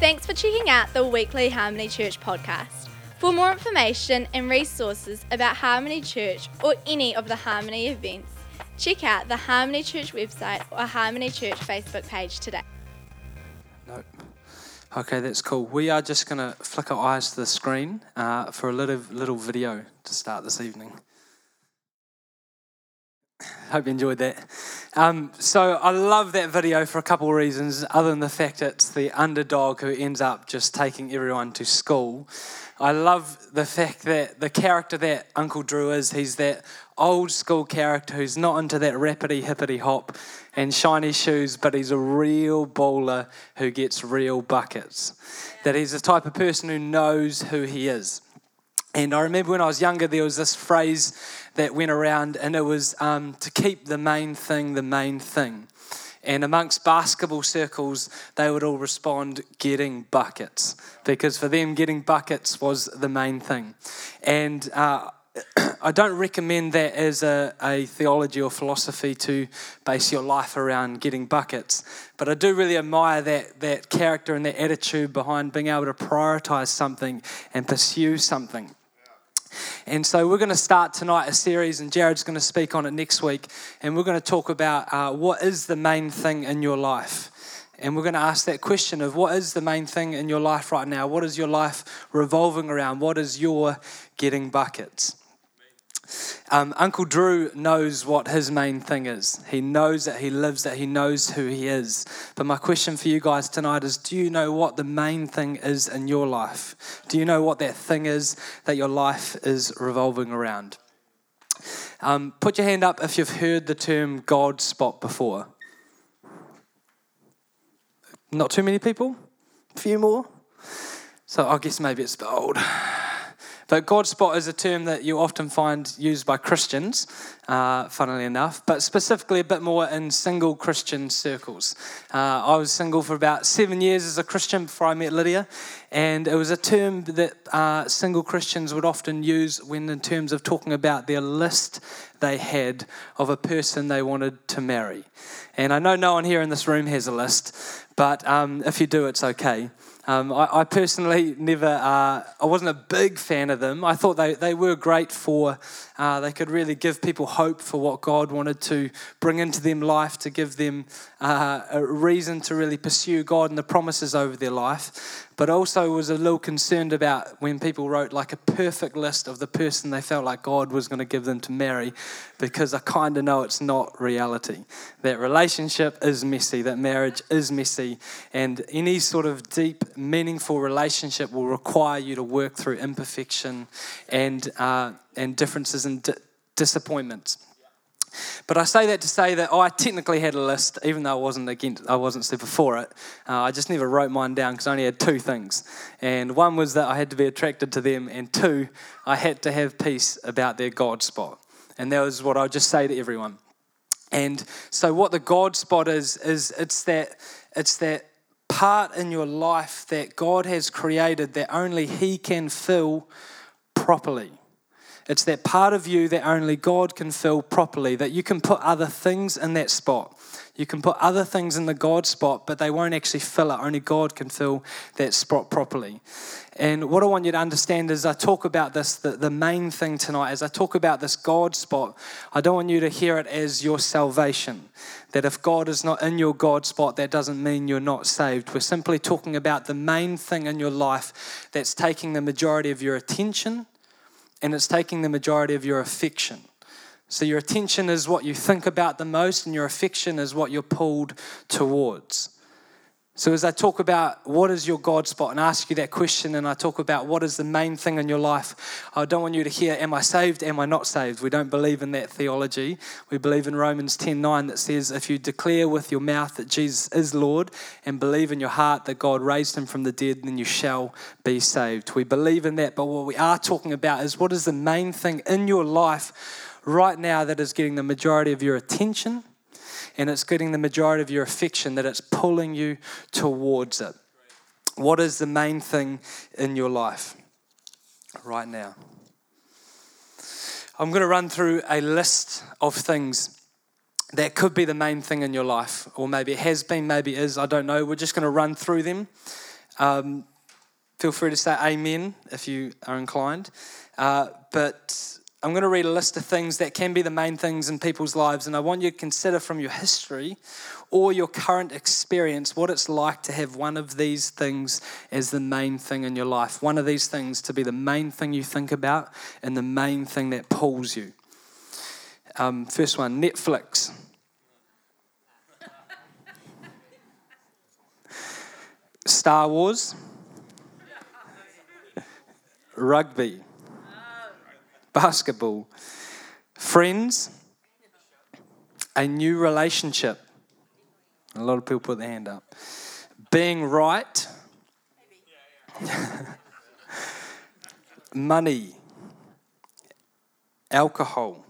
Thanks for checking out the weekly Harmony Church podcast. For more information and resources about Harmony Church or any of the Harmony events, check out the Harmony Church website or Harmony Church Facebook page today. Nope. Okay, that's cool. We are just going to flick our eyes to the screen uh, for a little, little video to start this evening. Hope you enjoyed that. Um, so I love that video for a couple of reasons, other than the fact it's the underdog who ends up just taking everyone to school. I love the fact that the character that Uncle Drew is, he's that old school character who's not into that rappity hippity hop and shiny shoes, but he's a real bowler who gets real buckets. That he's the type of person who knows who he is. And I remember when I was younger, there was this phrase that went around, and it was um, to keep the main thing the main thing. And amongst basketball circles, they would all respond, getting buckets, because for them, getting buckets was the main thing. And uh, I don't recommend that as a, a theology or philosophy to base your life around getting buckets, but I do really admire that, that character and that attitude behind being able to prioritize something and pursue something. And so we're going to start tonight a series, and Jared's going to speak on it next week. And we're going to talk about uh, what is the main thing in your life. And we're going to ask that question of what is the main thing in your life right now? What is your life revolving around? What is your getting buckets? Um, Uncle Drew knows what his main thing is. He knows that he lives that he knows who he is. But my question for you guys tonight is do you know what the main thing is in your life? Do you know what that thing is that your life is revolving around? Um, put your hand up if you've heard the term God spot before. Not too many people? A few more? So I guess maybe it's the old. But God spot is a term that you often find used by Christians, uh, funnily enough, but specifically a bit more in single Christian circles. Uh, I was single for about seven years as a Christian before I met Lydia, and it was a term that uh, single Christians would often use when, in terms of talking about their list they had of a person they wanted to marry. And I know no one here in this room has a list, but um, if you do, it's okay. Um, I, I, personally never, uh, I wasn't a big fan of them. I thought they, they were great for, uh, they could really give people hope for what God wanted to bring into them life, to give them uh, a reason to really pursue God and the promises over their life but also was a little concerned about when people wrote like a perfect list of the person they felt like God was going to give them to marry, because I kind of know it's not reality. That relationship is messy, that marriage is messy, and any sort of deep, meaningful relationship will require you to work through imperfection and, uh, and differences and di- disappointments. But I say that to say that oh, I technically had a list, even though I wasn't against, I wasn't super for it. Uh, I just never wrote mine down because I only had two things, and one was that I had to be attracted to them, and two, I had to have peace about their God spot, and that was what I would just say to everyone. And so, what the God spot is is it's that it's that part in your life that God has created that only He can fill properly. It's that part of you that only God can fill properly, that you can put other things in that spot. You can put other things in the God spot, but they won't actually fill it. Only God can fill that spot properly. And what I want you to understand is I talk about this, the, the main thing tonight, as I talk about this God spot, I don't want you to hear it as your salvation. That if God is not in your God spot, that doesn't mean you're not saved. We're simply talking about the main thing in your life that's taking the majority of your attention and it's taking the majority of your affection. So your attention is what you think about the most, and your affection is what you're pulled towards. So, as I talk about what is your God spot and ask you that question, and I talk about what is the main thing in your life, I don't want you to hear, Am I saved? Am I not saved? We don't believe in that theology. We believe in Romans 10 9 that says, If you declare with your mouth that Jesus is Lord and believe in your heart that God raised him from the dead, then you shall be saved. We believe in that, but what we are talking about is what is the main thing in your life right now that is getting the majority of your attention and it's getting the majority of your affection, that it's pulling you towards it. What is the main thing in your life right now? I'm going to run through a list of things that could be the main thing in your life, or maybe it has been, maybe is, I don't know. We're just going to run through them. Um, feel free to say amen if you are inclined. Uh, but I'm going to read a list of things that can be the main things in people's lives, and I want you to consider from your history or your current experience what it's like to have one of these things as the main thing in your life. One of these things to be the main thing you think about and the main thing that pulls you. Um, first one Netflix. Star Wars. Rugby basketball, friends, a new relationship. A lot of people put their hand up. Being right, money, alcohol,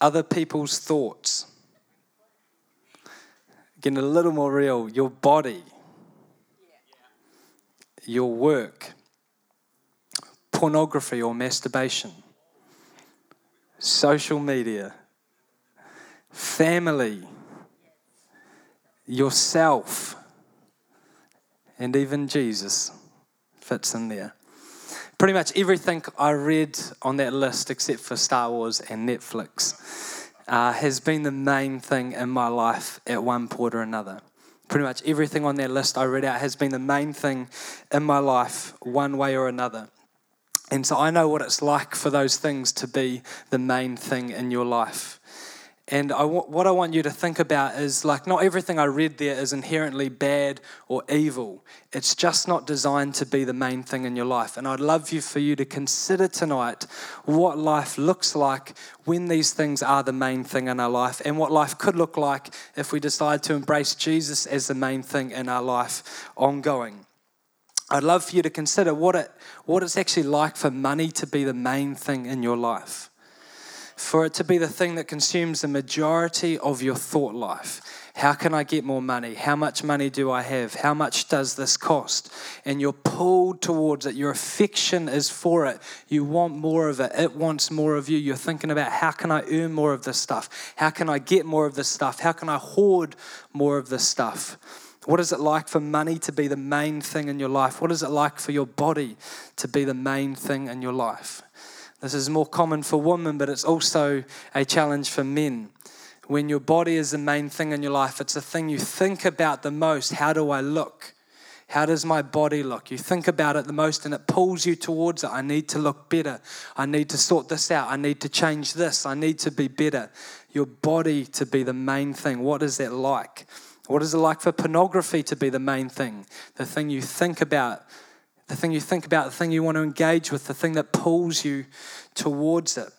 other people's thoughts. Getting a little more real, your body, your work pornography or masturbation, social media, family, yourself, and even Jesus fits in there. Pretty much everything I read on that list, except for Star Wars and Netflix, uh, has been the main thing in my life at one point or another. Pretty much everything on that list I read out has been the main thing in my life, one way or another. And so I know what it's like for those things to be the main thing in your life. And I, what I want you to think about is like, not everything I read there is inherently bad or evil. It's just not designed to be the main thing in your life. And I'd love you for you to consider tonight what life looks like when these things are the main thing in our life, and what life could look like if we decide to embrace Jesus as the main thing in our life ongoing. I'd love for you to consider what, it, what it's actually like for money to be the main thing in your life. For it to be the thing that consumes the majority of your thought life. How can I get more money? How much money do I have? How much does this cost? And you're pulled towards it. Your affection is for it. You want more of it. It wants more of you. You're thinking about how can I earn more of this stuff? How can I get more of this stuff? How can I hoard more of this stuff? What is it like for money to be the main thing in your life? What is it like for your body to be the main thing in your life? This is more common for women, but it's also a challenge for men. When your body is the main thing in your life, it's the thing you think about the most. How do I look? How does my body look? You think about it the most and it pulls you towards it. I need to look better. I need to sort this out. I need to change this. I need to be better. Your body to be the main thing. What is that like? What is it like for pornography to be the main thing? The thing you think about, the thing you think about, the thing you want to engage with, the thing that pulls you towards it.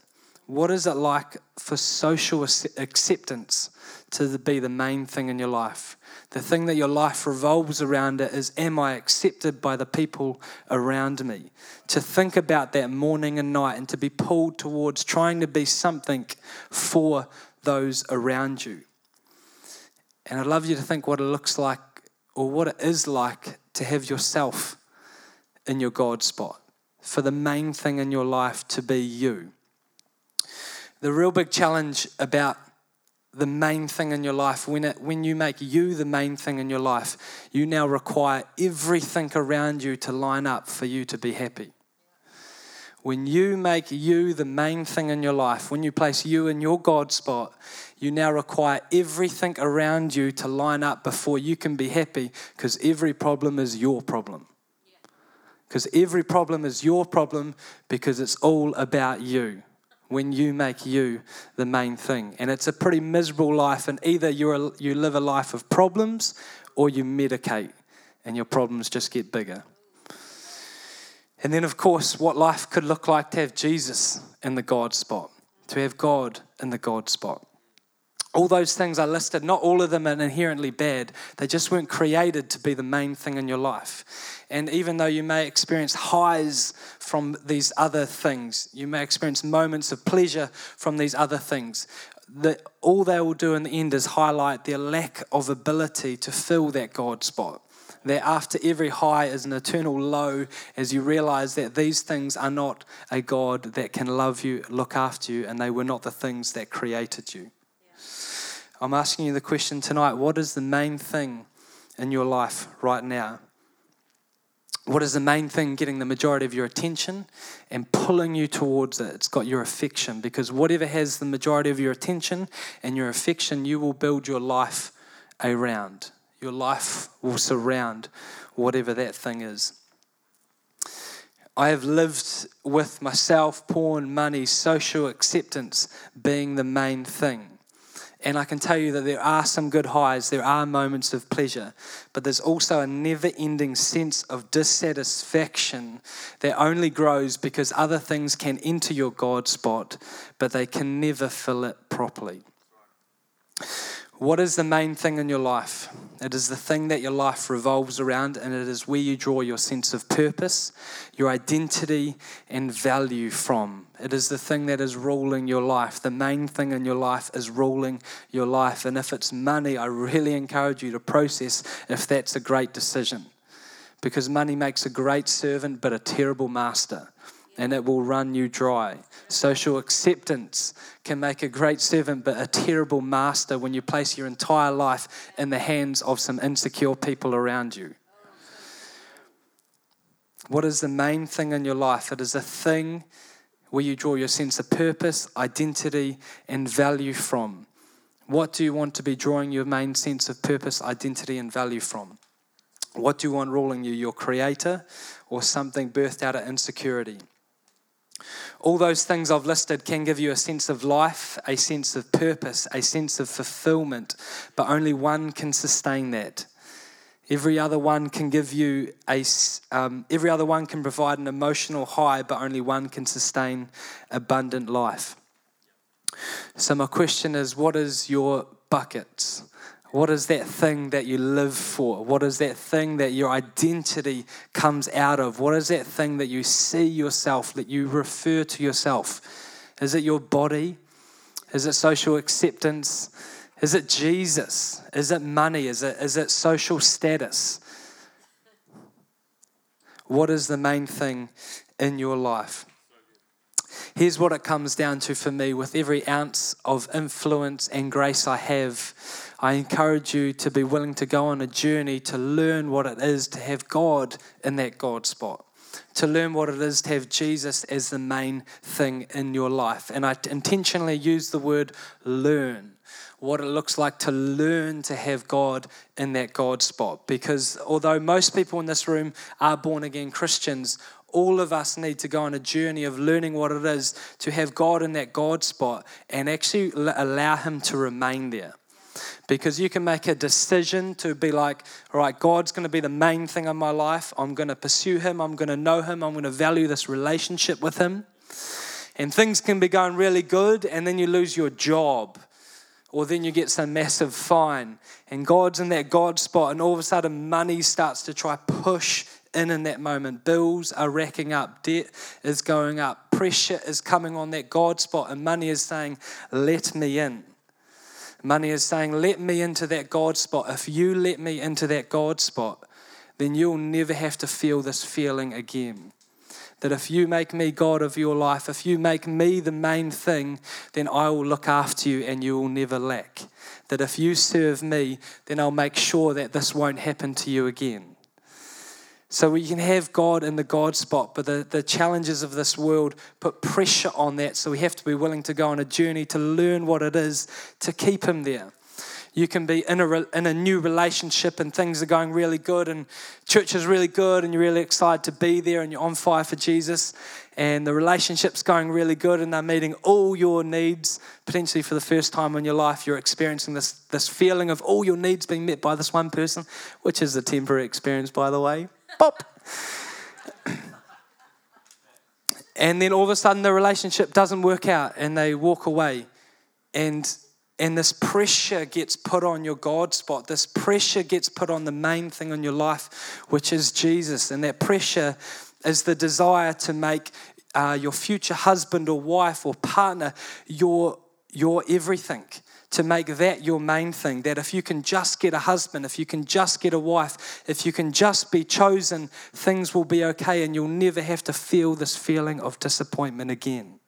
What is it like for social acceptance to be the main thing in your life? The thing that your life revolves around it is Am I accepted by the people around me? To think about that morning and night and to be pulled towards trying to be something for those around you. And I'd love you to think what it looks like or what it is like to have yourself in your God spot, for the main thing in your life to be you. The real big challenge about the main thing in your life, when, it, when you make you the main thing in your life, you now require everything around you to line up for you to be happy. When you make you the main thing in your life, when you place you in your God spot, you now require everything around you to line up before you can be happy because every problem is your problem. Because every problem is your problem because it's all about you when you make you the main thing. And it's a pretty miserable life, and either you're a, you live a life of problems or you medicate and your problems just get bigger. And then, of course, what life could look like to have Jesus in the God spot, to have God in the God spot all those things I listed, not all of them are inherently bad. They just weren't created to be the main thing in your life. And even though you may experience highs from these other things, you may experience moments of pleasure from these other things, all they will do in the end is highlight their lack of ability to fill that God spot. That after every high is an eternal low as you realize that these things are not a God that can love you, look after you, and they were not the things that created you. I'm asking you the question tonight what is the main thing in your life right now? What is the main thing getting the majority of your attention and pulling you towards it? It's got your affection because whatever has the majority of your attention and your affection, you will build your life around. Your life will surround whatever that thing is. I have lived with myself, porn, money, social acceptance being the main thing. And I can tell you that there are some good highs, there are moments of pleasure, but there's also a never ending sense of dissatisfaction that only grows because other things can enter your God spot, but they can never fill it properly. What is the main thing in your life? It is the thing that your life revolves around, and it is where you draw your sense of purpose, your identity, and value from. It is the thing that is ruling your life. The main thing in your life is ruling your life. And if it's money, I really encourage you to process if that's a great decision. Because money makes a great servant, but a terrible master and it will run you dry. Social acceptance can make a great servant, but a terrible master when you place your entire life in the hands of some insecure people around you. What is the main thing in your life? It is a thing where you draw your sense of purpose, identity, and value from. What do you want to be drawing your main sense of purpose, identity, and value from? What do you want ruling you, your creator, or something birthed out of insecurity? All those things I've listed can give you a sense of life, a sense of purpose, a sense of fulfillment, but only one can sustain that. Every other one can give you a, um, every other one can provide an emotional high, but only one can sustain abundant life. So, my question is what is your bucket? What is that thing that you live for? What is that thing that your identity comes out of? What is that thing that you see yourself, that you refer to yourself? Is it your body? Is it social acceptance? Is it Jesus? Is it money? Is it, is it social status? What is the main thing in your life? Here's what it comes down to for me with every ounce of influence and grace I have I encourage you to be willing to go on a journey to learn what it is to have God in that God spot, to learn what it is to have Jesus as the main thing in your life. And I intentionally use the word learn what it looks like to learn to have God in that God spot. Because although most people in this room are born again Christians, all of us need to go on a journey of learning what it is to have God in that God spot and actually allow Him to remain there. Because you can make a decision to be like, all right, God's going to be the main thing in my life. I'm going to pursue Him. I'm going to know Him. I'm going to value this relationship with Him. And things can be going really good, and then you lose your job. Or then you get some massive fine, and God's in that God spot, and all of a sudden money starts to try push in in that moment. Bills are racking up, debt is going up, pressure is coming on that God spot, and money is saying, Let me in. Money is saying, Let me into that God spot. If you let me into that God spot, then you'll never have to feel this feeling again. That if you make me God of your life, if you make me the main thing, then I will look after you and you will never lack. That if you serve me, then I'll make sure that this won't happen to you again. So we can have God in the God spot, but the, the challenges of this world put pressure on that. So we have to be willing to go on a journey to learn what it is to keep Him there. You can be in a, in a new relationship and things are going really good and church is really good and you're really excited to be there and you're on fire for Jesus and the relationship's going really good and they're meeting all your needs. Potentially for the first time in your life, you're experiencing this, this feeling of all your needs being met by this one person, which is a temporary experience, by the way. Pop. and then all of a sudden the relationship doesn't work out and they walk away. And and this pressure gets put on your God spot. This pressure gets put on the main thing in your life, which is Jesus. And that pressure is the desire to make uh, your future husband or wife or partner your, your everything to make that your main thing. That if you can just get a husband, if you can just get a wife, if you can just be chosen, things will be okay and you'll never have to feel this feeling of disappointment again.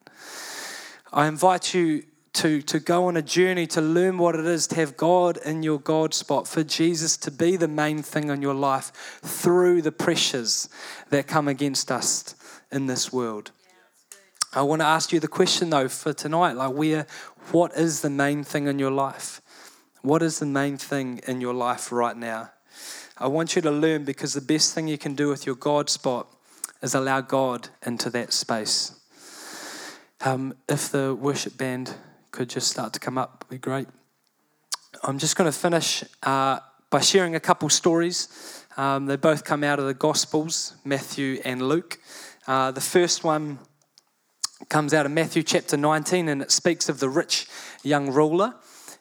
I invite you to, to go on a journey to learn what it is to have God in your God spot, for Jesus to be the main thing in your life through the pressures that come against us in this world. I want to ask you the question though for tonight like, where, what is the main thing in your life? What is the main thing in your life right now? I want you to learn because the best thing you can do with your God spot is allow God into that space. Um, if the worship band could just start to come up, be great. I'm just going to finish uh, by sharing a couple stories. Um, they both come out of the Gospels, Matthew and Luke. Uh, the first one comes out of Matthew chapter 19 and it speaks of the rich young ruler.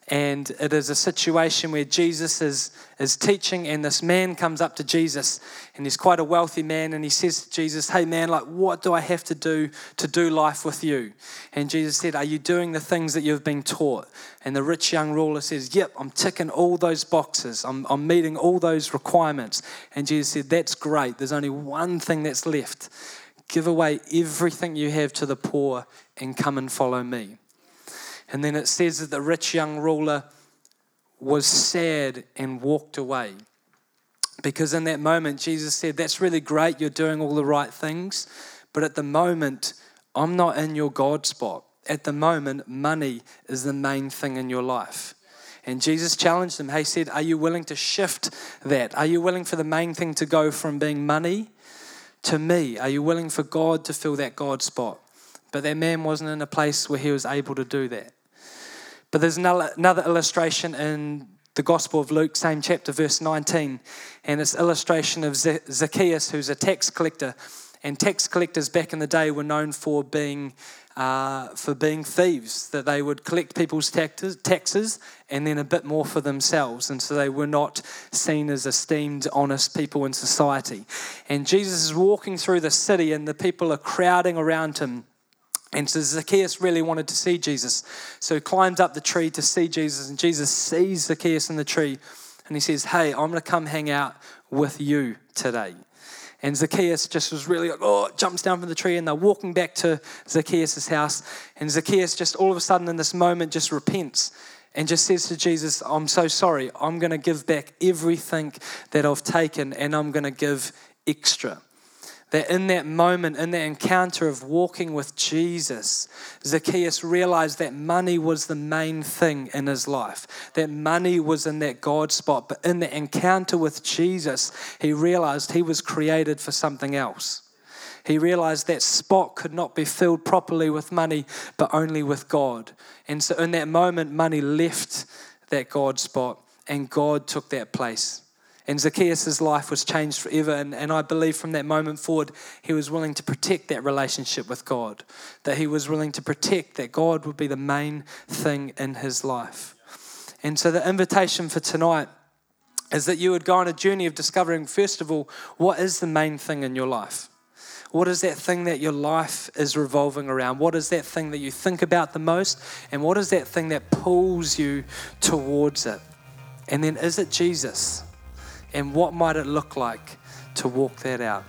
And it is a situation where Jesus is, is teaching, and this man comes up to Jesus, and he's quite a wealthy man, and he says to Jesus, Hey man, like, what do I have to do to do life with you? And Jesus said, Are you doing the things that you've been taught? And the rich young ruler says, Yep, I'm ticking all those boxes, I'm, I'm meeting all those requirements. And Jesus said, That's great. There's only one thing that's left give away everything you have to the poor and come and follow me. And then it says that the rich young ruler was sad and walked away. Because in that moment, Jesus said, That's really great, you're doing all the right things, but at the moment, I'm not in your God spot. At the moment, money is the main thing in your life. And Jesus challenged him. He said, Are you willing to shift that? Are you willing for the main thing to go from being money to me? Are you willing for God to fill that God spot? But that man wasn't in a place where he was able to do that. But there's another illustration in the Gospel of Luke, same chapter, verse 19, and it's illustration of Zacchaeus, who's a tax collector. And tax collectors back in the day were known for being uh, for being thieves, that they would collect people's taxes, taxes and then a bit more for themselves. And so they were not seen as esteemed, honest people in society. And Jesus is walking through the city, and the people are crowding around him. And so Zacchaeus really wanted to see Jesus. So he climbs up the tree to see Jesus, and Jesus sees Zacchaeus in the tree, and he says, Hey, I'm going to come hang out with you today. And Zacchaeus just was really like, oh, jumps down from the tree, and they're walking back to Zacchaeus' house. And Zacchaeus just all of a sudden in this moment just repents and just says to Jesus, I'm so sorry. I'm going to give back everything that I've taken, and I'm going to give extra that in that moment, in that encounter of walking with Jesus, Zacchaeus realized that money was the main thing in his life. That money was in that God spot. But in the encounter with Jesus, he realized he was created for something else. He realized that spot could not be filled properly with money, but only with God. And so in that moment, money left that God spot, and God took that place. And Zacchaeus' life was changed forever. And, and I believe from that moment forward, he was willing to protect that relationship with God, that he was willing to protect that God would be the main thing in his life. And so the invitation for tonight is that you would go on a journey of discovering, first of all, what is the main thing in your life? What is that thing that your life is revolving around? What is that thing that you think about the most? And what is that thing that pulls you towards it? And then is it Jesus? And what might it look like to walk that out?